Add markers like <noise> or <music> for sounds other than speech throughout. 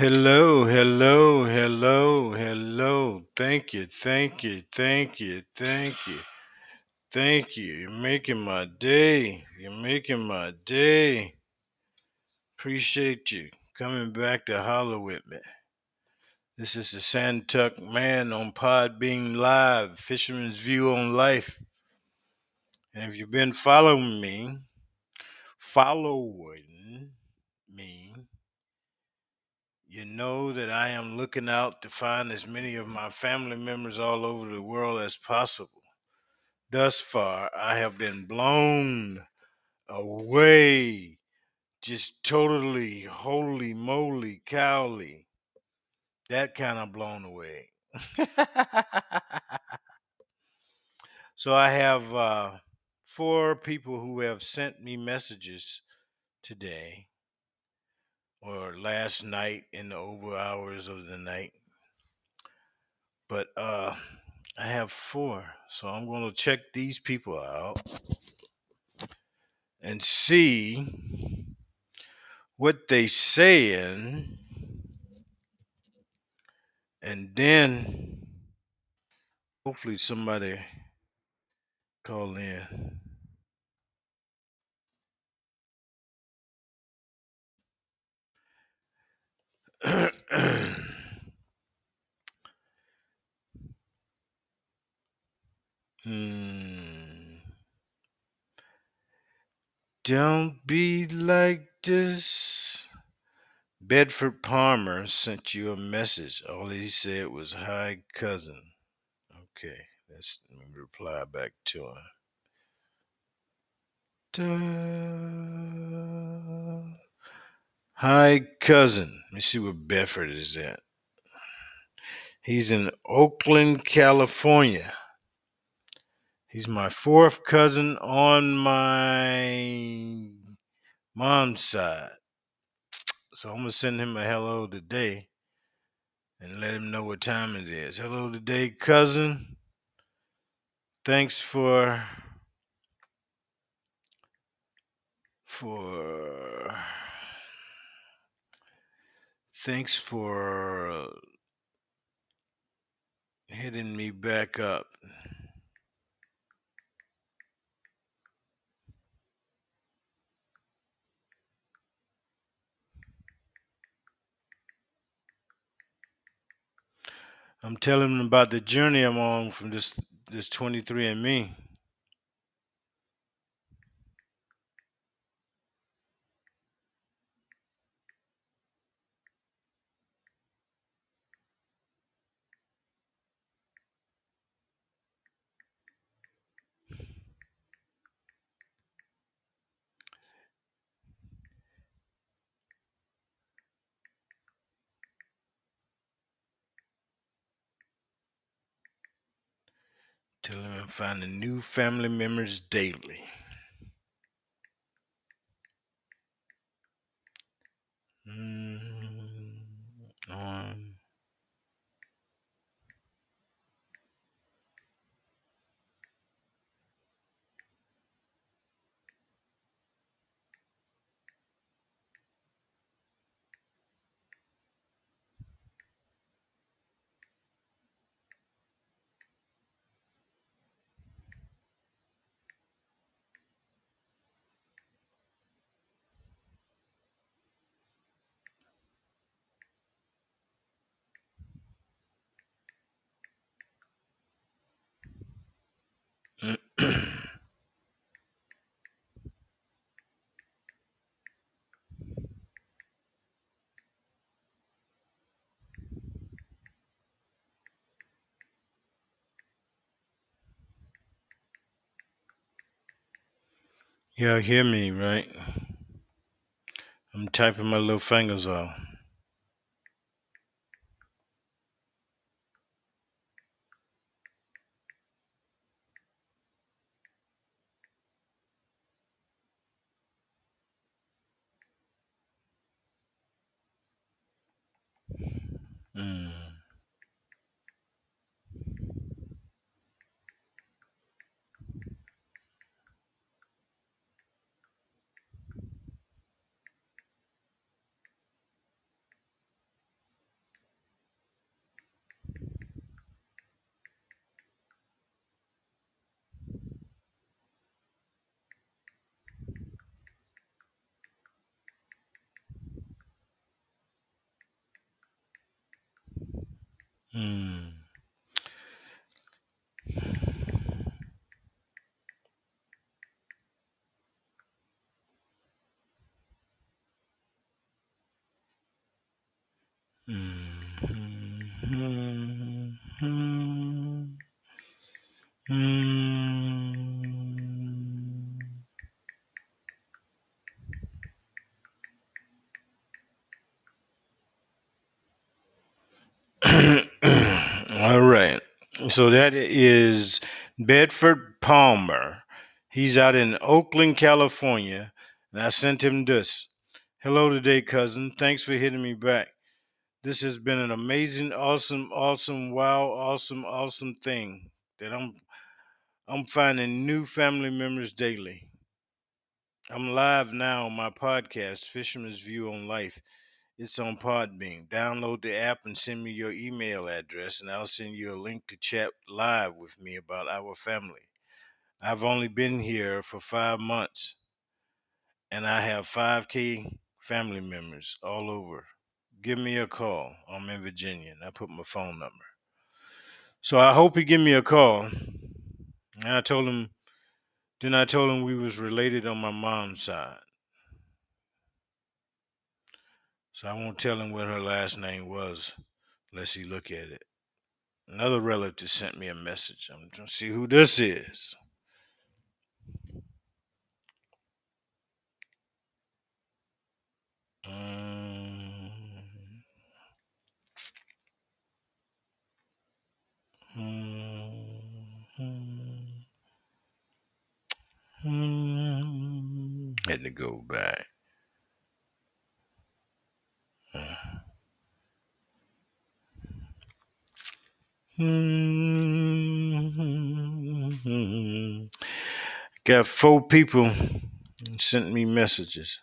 Hello, hello, hello, hello. Thank you, thank you, thank you, thank you, thank you. You're making my day. You're making my day. Appreciate you coming back to holler with me. This is the Santuck Man on Podbean Live, Fisherman's View on Life. And if you've been following me, following me, You know that I am looking out to find as many of my family members all over the world as possible. Thus far, I have been blown away, just totally, holy moly, cowly, that kind of blown away. so I have uh, four people who have sent me messages today or last night in the over hours of the night but uh I have four, so I'm going to check these people out and see what they saying, and then hopefully somebody call in. <clears throat> hmm. Don't be like this. Bedford Palmer sent you a message. All he said was, Hi, cousin. Okay, let's reply back to him. Hi, cousin. Let me see where Bedford is at. He's in Oakland, California. He's my fourth cousin on my mom's side. So I'm going to send him a hello today and let him know what time it is. Hello today, cousin. Thanks for for thanks for hitting me back up. I'm telling them about the journey I'm on from this this 23andMe. Tell him I'm finding new family members daily. Mm. Y'all hear me, right? I'm typing my little fingers off. Mm. Hmm. Hmm. All right. So that is Bedford Palmer. He's out in Oakland, California. And I sent him this. Hello today, cousin. Thanks for hitting me back. This has been an amazing, awesome, awesome, wow, awesome, awesome thing that I'm I'm finding new family members daily. I'm live now on my podcast, Fisherman's View on Life. It's on Podbean. Download the app and send me your email address, and I'll send you a link to chat live with me about our family. I've only been here for five months, and I have 5K family members all over. Give me a call. I'm in Virginia, and I put my phone number. So I hope he give me a call. And I told him, then I told him we was related on my mom's side. So I won't tell him what her last name was unless he look at it. Another relative sent me a message. I'm trying to see who this is. Um, hmm, hmm, hmm, had to go back. Mm-hmm. Got four people sent me messages.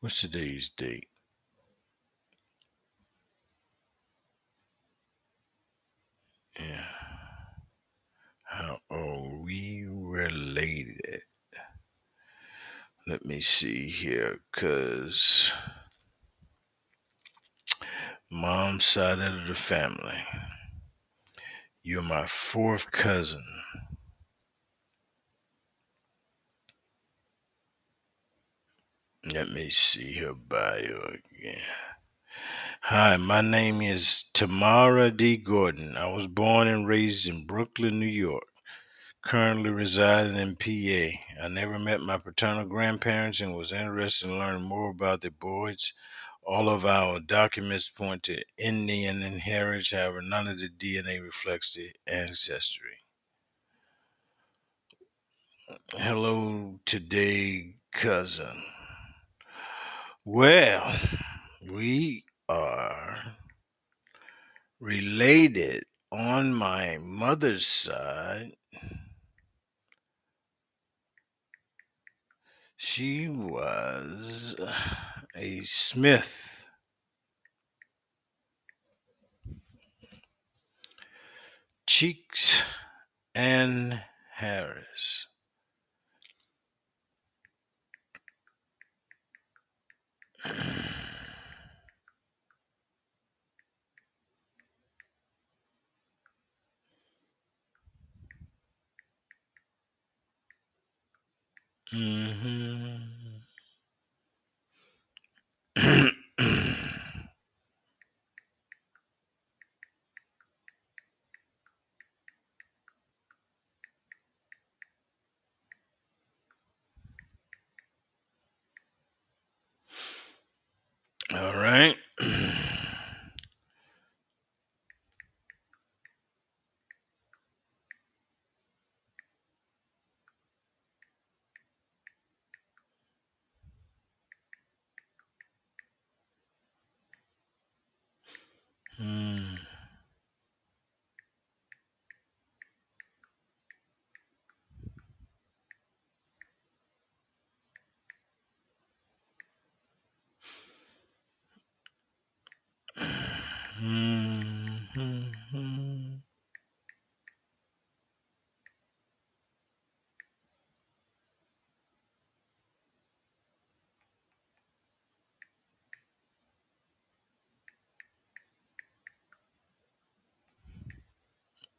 What's today's date? Yeah. How are we related? Let me see here, cause mom's side of the family. You're my fourth cousin. Let me see her bio again. Hi, my name is Tamara D. Gordon. I was born and raised in Brooklyn, New York. Currently residing in PA. I never met my paternal grandparents and was interested in learning more about the Boyds. All of our documents point to Indian heritage, however, none of the DNA reflects the ancestry. Hello, today, cousin. Well, we are related on my mother's side. She was uh, a Smith. Cheeks and Harris. Mm-hmm. All right.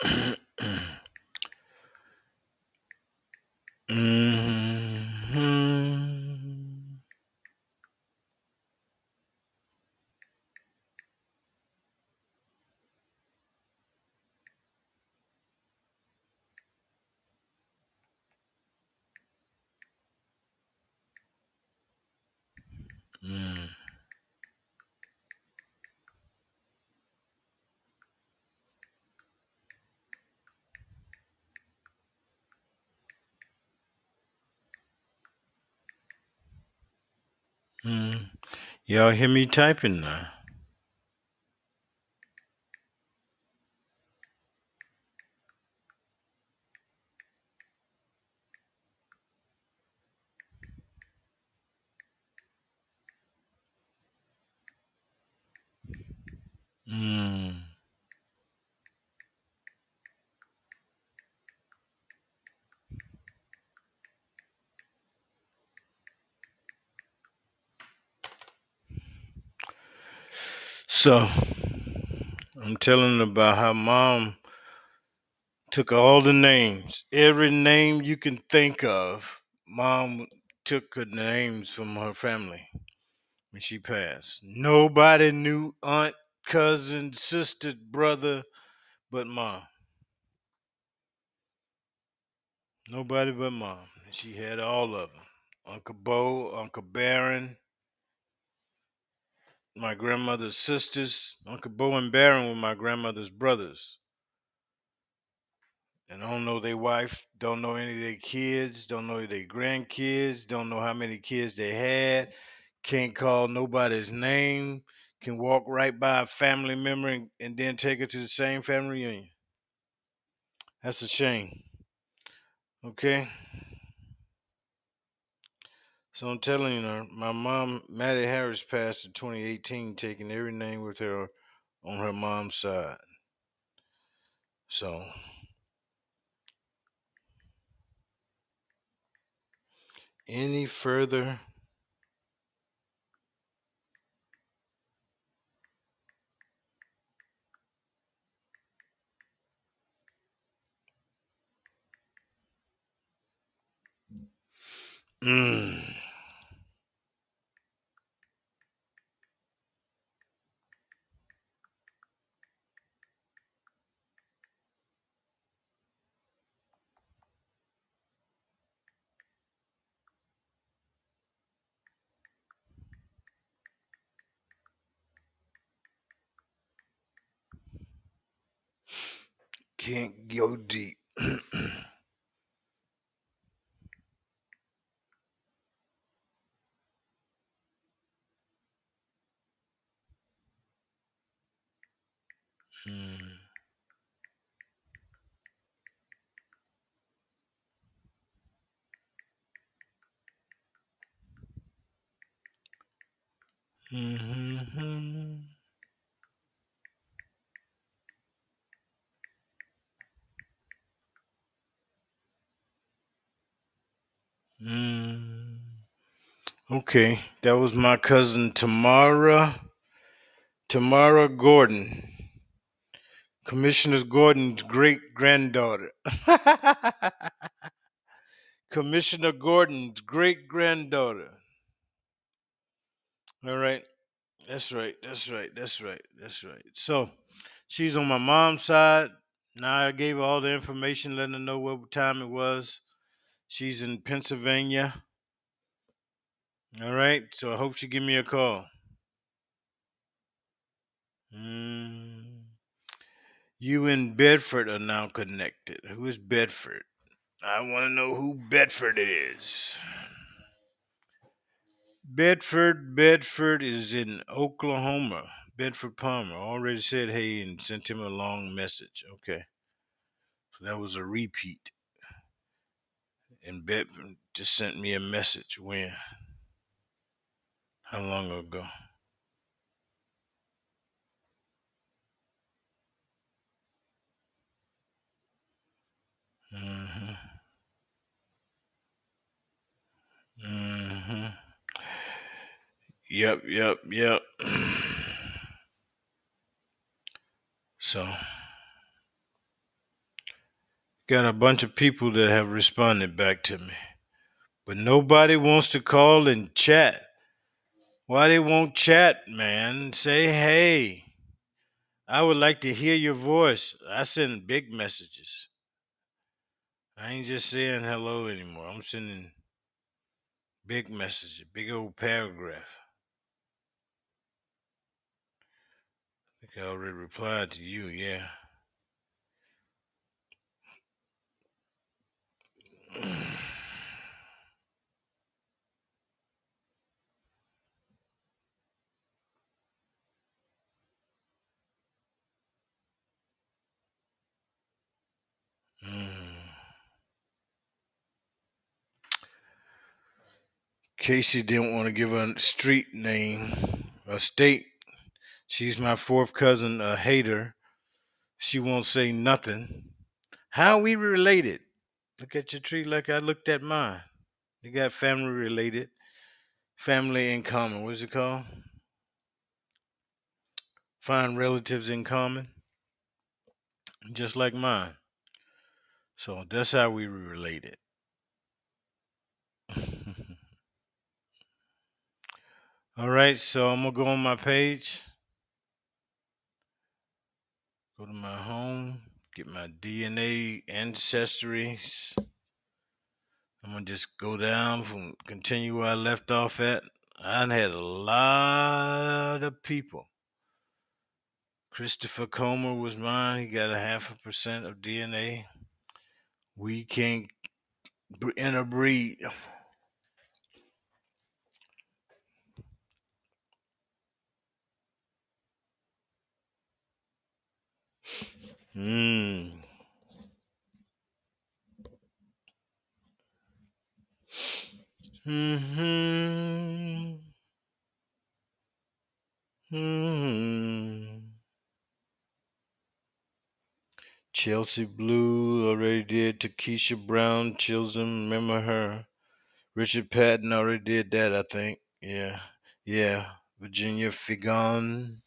Mhm. <clears throat> Mm. Mm. Y'all hear me typing now? Mm. So I'm telling about how mom took all the names, every name you can think of. Mom took her names from her family when she passed. Nobody knew aunt, cousin, sister, brother, but mom. Nobody but mom. She had all of them. Uncle Bo, Uncle Barron, my grandmother's sisters. Uncle Bo and Baron were my grandmother's brothers. And I don't know their wife, don't know any of their kids, don't know their grandkids, don't know how many kids they had, can't call nobody's name, can walk right by a family member and, and then take her to the same family reunion. That's a shame. Okay? So I'm telling you, uh, my mom, Maddie Harris, passed in 2018, taking every name with her on her mom's side. So. Any further? Mm, can't go deep. <clears throat> Mm, mhm, mm. Okay, that was my cousin Tamara, Tamara Gordon, Commissioner Gordon's great granddaughter. <laughs> Commissioner Gordon's great granddaughter. All right. That's right. That's right. That's right. That's right. So she's on my mom's side. Now I gave her all the information, letting her know what time it was. She's in Pennsylvania. All right. So I hope she give me a call. Mm. You and Bedford are now connected. Who is Bedford? I want to know who Bedford is. Bedford, Bedford is in Oklahoma. Bedford Palmer already said hey and sent him a long message. Okay. So that was a repeat. And Bedford just sent me a message when? How long ago? Mm-hmm. Mm-hmm. Yep, yep, yep. so Got a bunch of people that have responded back to me, but nobody wants to call and chat. Why they won't chat, man? Say hey. I would like to hear your voice. I send big messages. I ain't just saying hello anymore. I'm sending big messages, big old paragraph. I think I already replied to you, yeah. <clears throat> <sighs> Casey didn't want to give a street name, a state. She's my fourth cousin, a hater. She won't say nothing. How we related? Look at your tree like I looked at mine. You got family related, family in common. What's it called? Find relatives in common, just like mine. So that's how we relate it. <laughs> All right, so I'm gonna go on my page, go to my home, get my DNA ancestries. I'm gonna just go down from continue where I left off at. I had a lot of people. Christopher Comer was mine. He got a half a percent of DNA. We can't interbreed. Hmm. Hmm. Chelsea Blue already did. Takesha Brown, Chisholm, remember her. Richard Patton already did that, I think. Yeah. Yeah. Virginia Figon.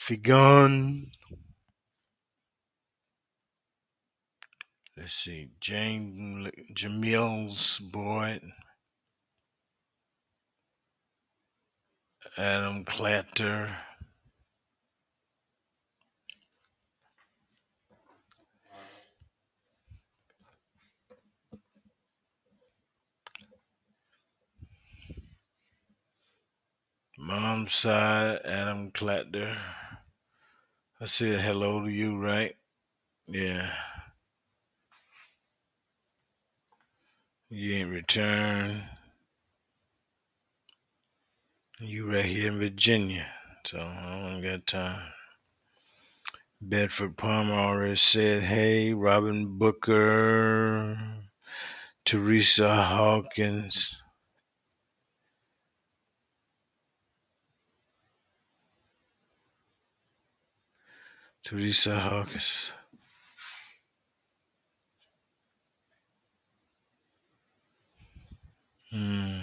Figon. Let's see. Jane Jamil's boy. Adam Clatter. Mom's side, Adam Clatter. I said hello to you, right? Yeah. You ain't returned. You right here in Virginia, so I don't got time. Bedford Palmer already said hey. Robin Booker, Teresa Hawkins. Teresa Hawkins. Hmm.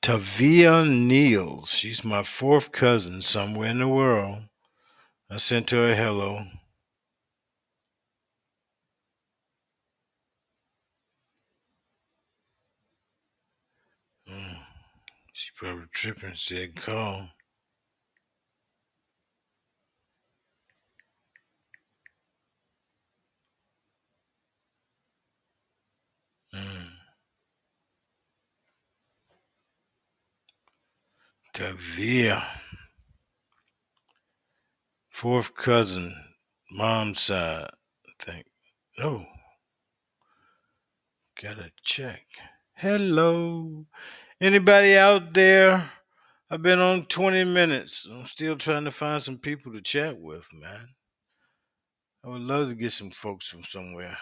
Tavia Niels. She's my fourth cousin somewhere in the world. I sent her a hello. Probably tripping, said call. Mm. Tavia. Fourth cousin, mom's side, I think. No. Gotta check. Hello. Anybody out there? I've been on 20 minutes. I'm still trying to find some people to chat with, man. I would love to get some folks from somewhere.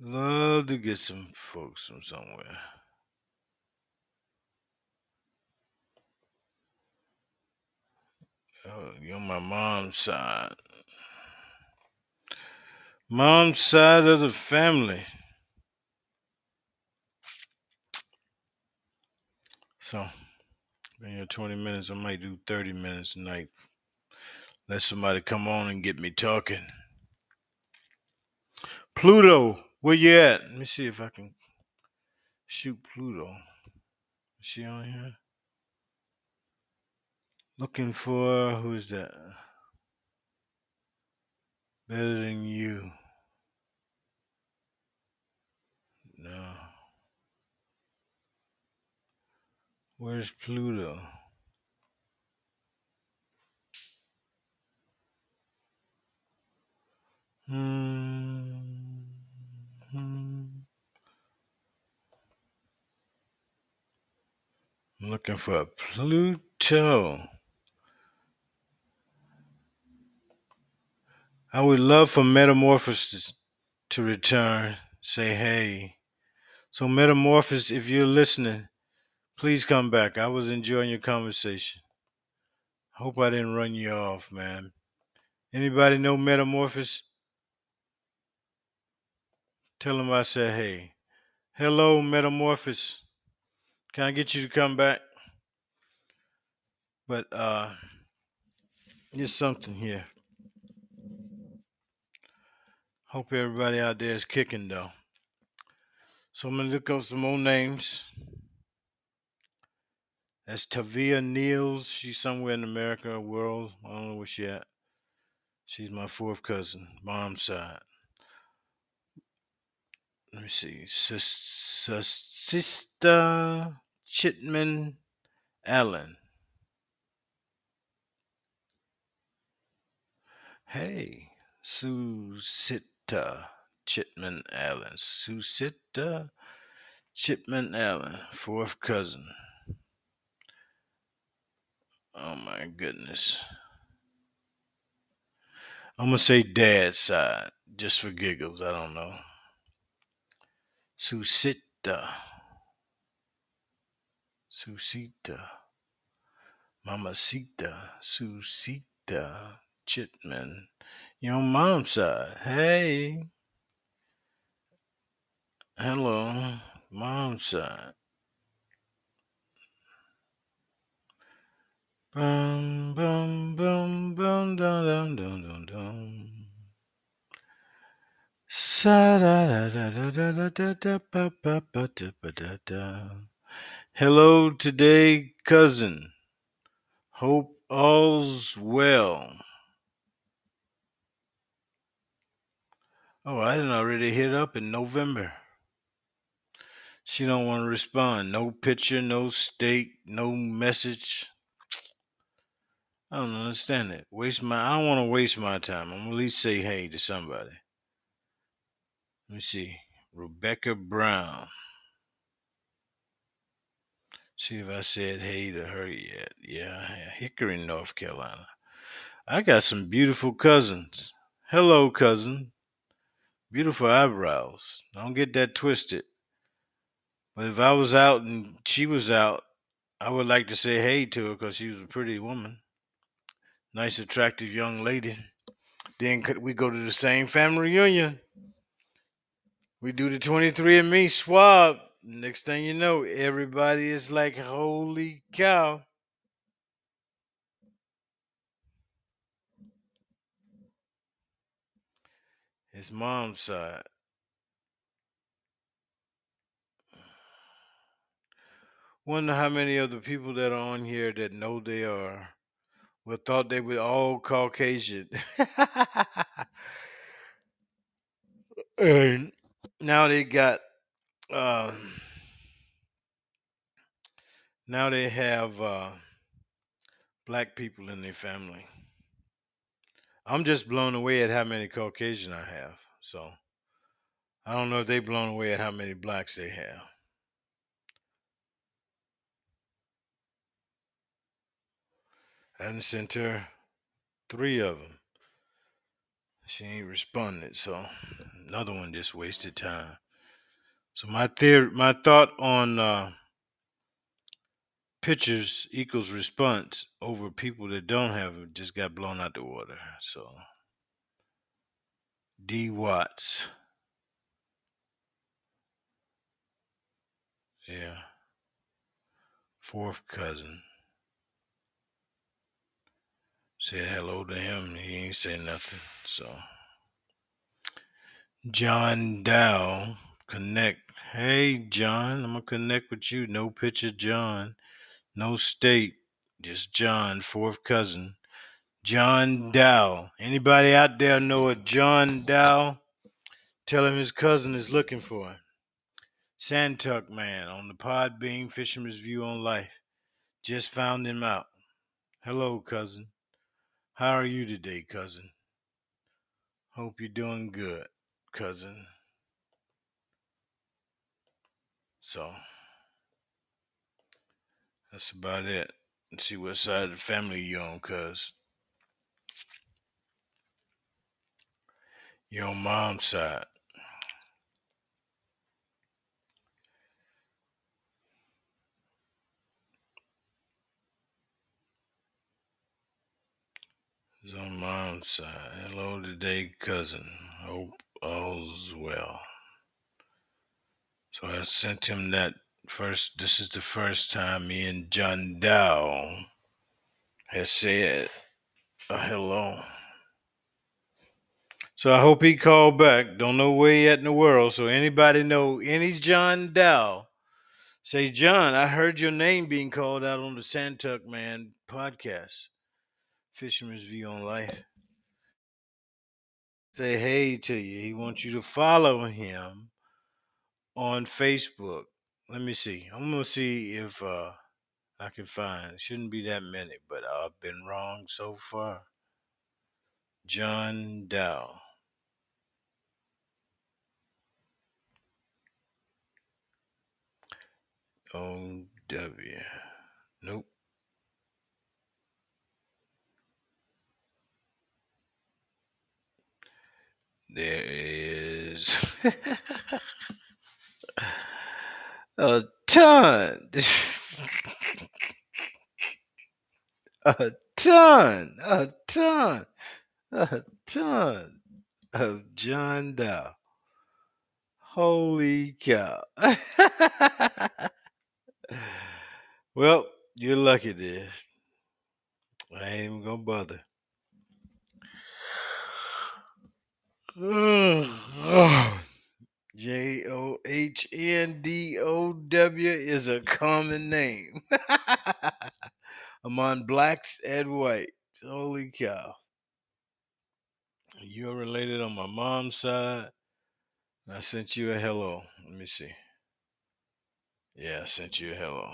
Love to get some folks from somewhere. Oh, you're my mom's side. Mom's side of the family. So Been here 20 minutes. I might do 30 minutes tonight. Let somebody come on and get me talking. Pluto, where you at? Let me see if I can shoot Pluto. Is she on here? Looking for who's that? Better than you. No. Where's Pluto? Hmm. hmm. I'm looking for Pluto. I would love for Metamorphosis to return. Say hey. So, Metamorphosis, if you're listening, please come back. I was enjoying your conversation. Hope I didn't run you off, man. Anybody know Metamorphosis? Tell them I said hey. Hello, Metamorphosis. Can I get you to come back? But uh there's something here. Hope everybody out there is kicking though. So I'm gonna look up some more names. That's Tavia Niels. She's somewhere in America, world. I don't know where she at. She's my fourth cousin, mom's side. Let me see. Sis, sis, Sister Chitman Allen. Hey, Susita Chitman Allen. Susita Chitman Allen, fourth cousin. Oh my goodness. I'm gonna say dad's side, just for giggles. I don't know. Susita. Susita. Mamacita. Susita. Chitman. Your mom's side. Hey. Hello. Mom's side. Bum bum bum bum dum dum dum dum dum. Sa da da da da da da da ba ba ba da ba da da. Hello today, cousin. Hope all's well. Oh, I didn't already hit up in November. She don't want to respond. No picture, no state, no message. I don't understand it. Waste my. I don't want to waste my time. I'm gonna at least say hey to somebody. Let me see. Rebecca Brown. See if I said hey to her yet. Yeah, Hickory, North Carolina. I got some beautiful cousins. Hello, cousin. Beautiful eyebrows. Don't get that twisted. But if I was out and she was out, I would like to say hey to her because she was a pretty woman. Nice, attractive young lady. Then we go to the same family reunion? We do the 23andMe swab. Next thing you know, everybody is like, holy cow. His mom's side. Wonder how many of the people that are on here that know they are would thought they were all Caucasian. <laughs> and now they got um now they have uh black people in their family. I'm just blown away at how many Caucasian I have. So I don't know if they blown away at how many blacks they have. Done sent her three of them. She ain't responded, so another one just wasted time. So my theory, my thought on uh, pictures equals response over people that don't have it just got blown out the water. So D Watts, yeah, fourth cousin. Said hello to him. He ain't say nothing. So John Dow connect. Hey John, I'm gonna connect with you. No picture, John. No state. Just John, fourth cousin. John Dow. Anybody out there know a John Dow? Tell him his cousin is looking for him. Santuck man on the Pod Podbean Fisherman's View on Life. Just found him out. Hello, cousin. How are you today, cousin? Hope you're doing good, cousin. So that's about it. Let's see what side of the family you're on, cuz. You're on mom's side. It's on mom's side. Hello today, cousin. Hope all's well. So I sent him that first. This is the first time me and John Dow has said a hello. So I hope he called back. Don't know where he at in the world. So anybody know any John Dow? Say, John, I heard your name being called out on the Santuck Man podcast. Fisherman's View on Life. Say hey to you. He wants you to follow him on Facebook. Let me see. I'm gonna see if uh, I can find. It shouldn't be that many, but I've been wrong so far. John Dow. O W. Nope. There is <laughs> a ton. <laughs> a ton. A ton. A ton of John Dow. Holy cow. <laughs> well, you're lucky, dear. I ain't even gonna bother. <sighs> J O H N D O W is a common name <laughs> among blacks and whites. Holy cow. You're related on my mom's side. I sent you a hello. Let me see. Yeah, I sent you a hello.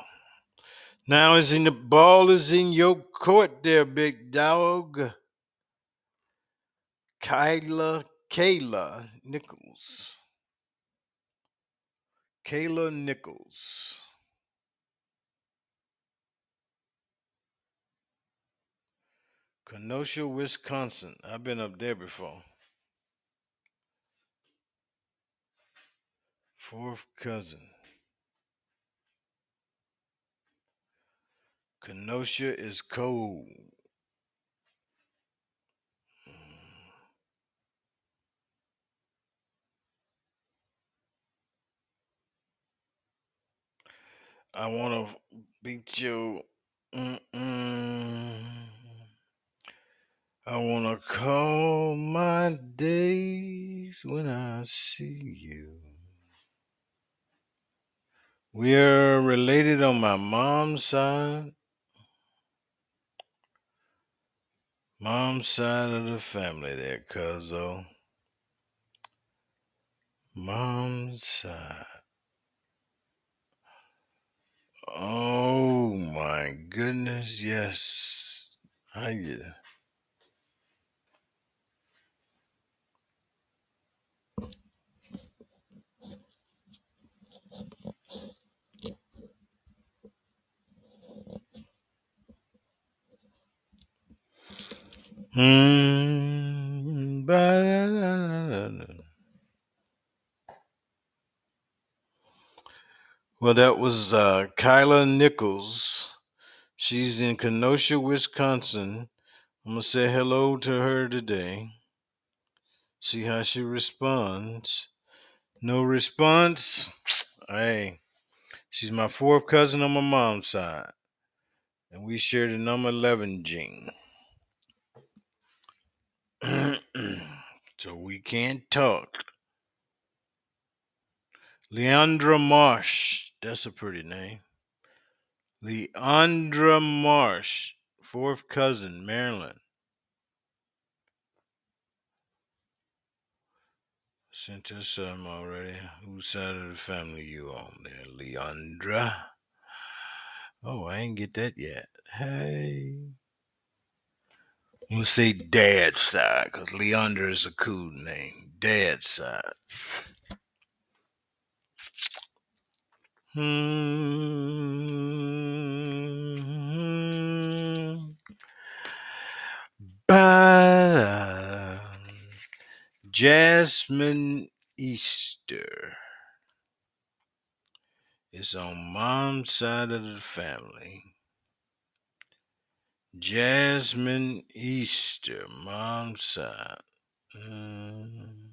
Now is in the ball is in your court there, big dog. Kyla Kayla Nichols. Kayla Nichols. Kenosha, Wisconsin. I've been up there before. Fourth cousin. Kenosha is cold. I want to beat you. Mm-mm. I want to call my days when I see you. We're related on my mom's side. Mom's side of the family there, cuzzo. Mom's side. Oh my goodness, yes. I it. Mm, ba-da-da-da-da. Well, that was uh, Kyla Nichols. She's in Kenosha, Wisconsin. I'm to say hello to her today. See how she responds. No response. Hey, she's my fourth cousin on my mom's side. And we share the number 11 gene. <clears throat> So we can't talk. Leandra Marsh. That's a pretty name. Leandra Marsh. Fourth cousin, Maryland. Sent us some already. Whose side of the family you on there, Leandra? Oh, I ain't get that yet. Hey. Gonna say dad's side, because Leandra is a cool name. Dad's side. Hmm. Ba- Jasmine Easter is on mom's side of the family. Jasmine Easter, mom's side. Mm.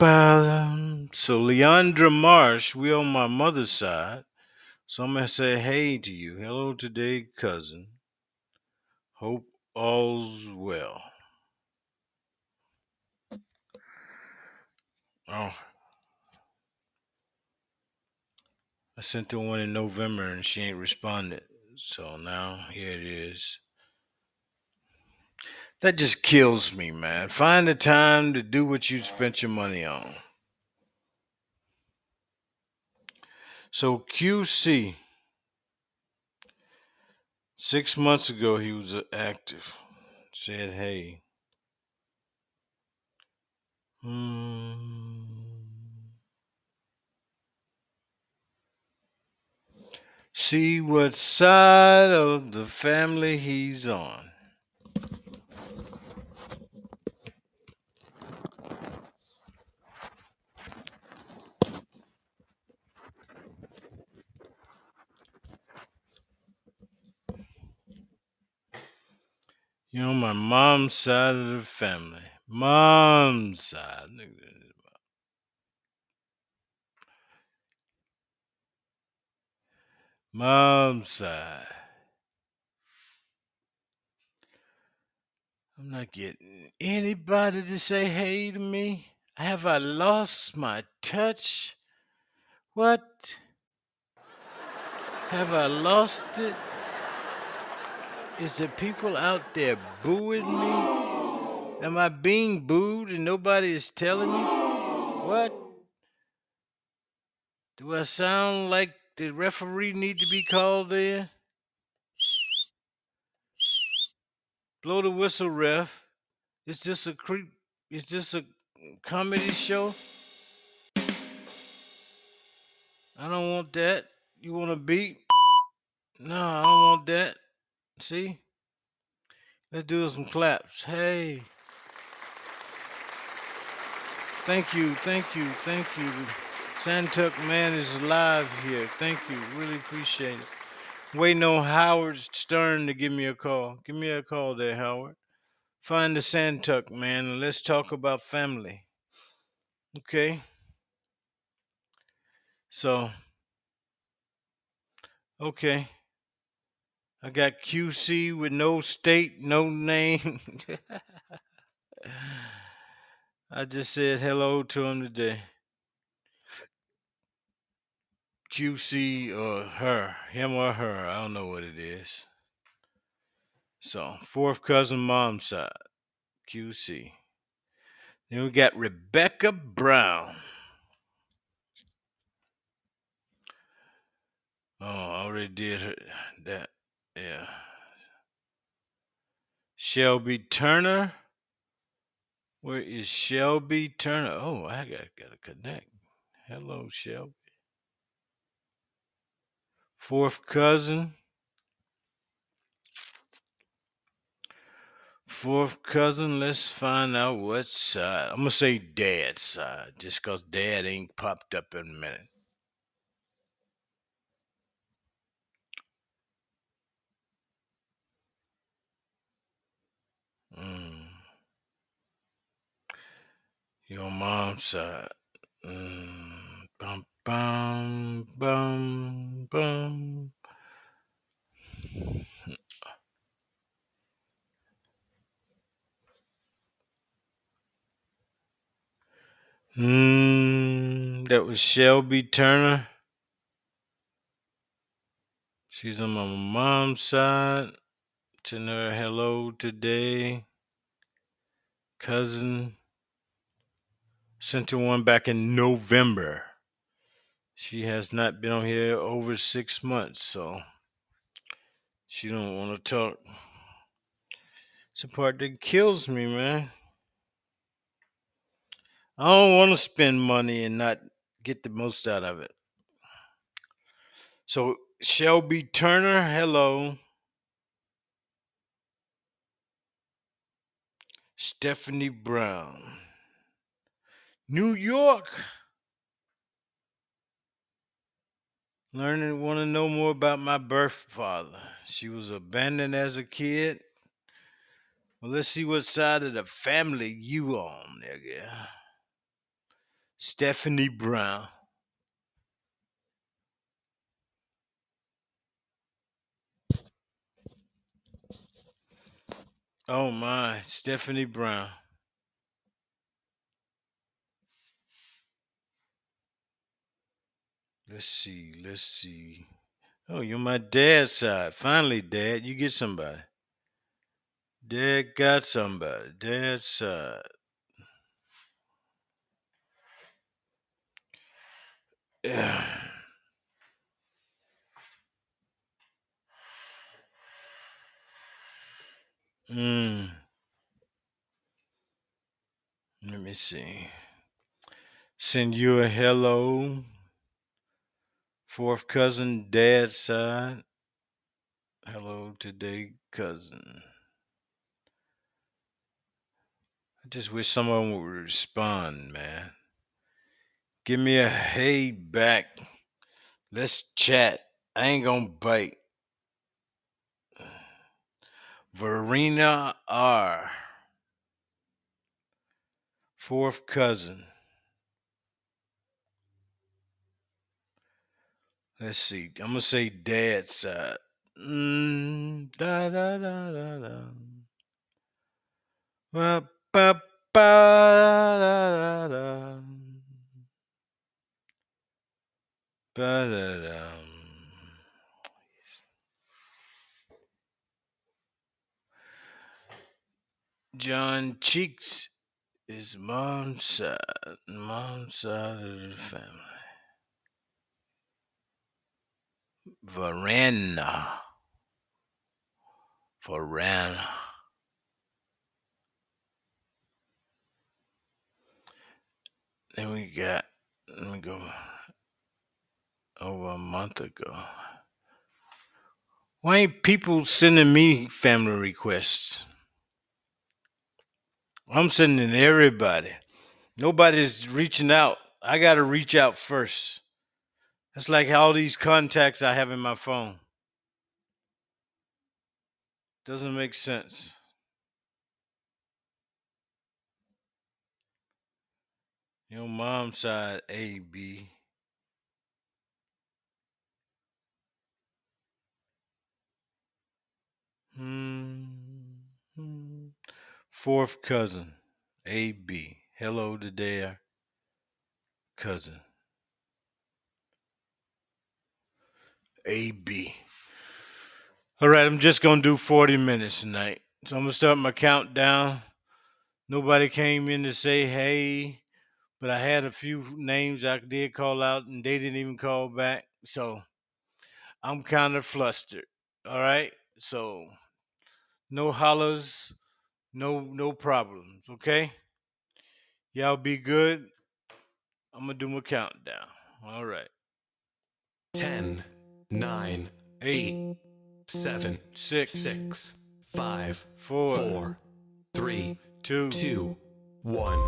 Ba-ba. Um, so Leandra Marsh, we on my mother's side. So I'm gonna say hey to you. Hello today, cousin. Hope all's well. Oh, I sent her one in November and she ain't responded. So now here it is. That just kills me, man. Find the time to do what you spent your money on. So QC, six months ago he was active. Said hey. Hmm. See what side of the family he's on. You know, my mom's side of the family. Mom's side. Mom's side. I'm not getting anybody to say hey to me. Have I lost my touch? What? Have I lost it? Is the people out there booing me? Am I being booed and nobody is telling me? What? Do I sound like the referee need to be called in? Blow the whistle, ref. It's just a creep. It's just a comedy show. I don't want that. You want a beat? No, I don't want that. See? Let's do some claps. Hey. Thank you, thank you, thank you. Santuck Man is alive here. Thank you. Really appreciate it. Waiting on Howard Stern to give me a call. Give me a call there, Howard. Find the Santuck Man and let's talk about family. Okay? So, okay. I got QC with no state, no name. <laughs> I just said hello to him today. QC or her, him or her, I don't know what it is. So, fourth cousin mom's side, QC. Then we got Rebecca Brown. Oh, I already did her, that. Yeah. Shelby Turner. Where is Shelby Turner? Oh, I got got to connect. Hello, Shelby. Fourth cousin. Fourth cousin. Let's find out what side. I'm gonna say dad's side, just cause dad ain't popped up in a minute. Mm. Your mom's side. Mm. Bum, bum, bum, bum. Mm, that was Shelby Turner. She's on my mom's side. Send her hello today. Cousin. Sent her one back in November. She has not been on here over six months, so she don't want to talk. It's the part that kills me, man. I don't want to spend money and not get the most out of it. So Shelby Turner, hello. Stephanie Brown. New York. Learning, want to know more about my birth father. She was abandoned as a kid. Well, let's see what side of the family you on, nigga. Stephanie Brown. Oh my, Stephanie Brown. Let's see, let's see. Oh, you're my dad's side. Finally, Dad, you get somebody. Dad got somebody. Dad's side. Yeah. <sighs> <sighs> Mm. Let me see. Send you a hello. Fourth cousin, dad's side. Hello today, cousin. I just wish someone would respond, man. Give me a hey back. Let's chat. I ain't gonna bite. Verena R. Fourth cousin. Let's see. I'm gonna say dad's side. Mm, da da da da da. Ba ba ba da da da. Ba da da. John Cheeks is mom's side. Mom's side of the family. Verena. Verena. Then we got, let me go over a month ago. Why ain't people sending me family requests? I'm sending everybody. Nobody's reaching out. I got to reach out first. That's like all these contacts I have in my phone. Doesn't make sense. Your mom's side A B. Hmm. Fourth cousin A B. Hello to their cousin. AB. All right, I'm just going to do 40 minutes tonight. So I'm going to start my countdown. Nobody came in to say hey, but I had a few names I did call out and they didn't even call back. So I'm kind of flustered. All right? So no hollers, no no problems, okay? Y'all be good. I'm to do my countdown. All right. 10 nine, eight, seven, six, six, five, four, four, three, two, two, one.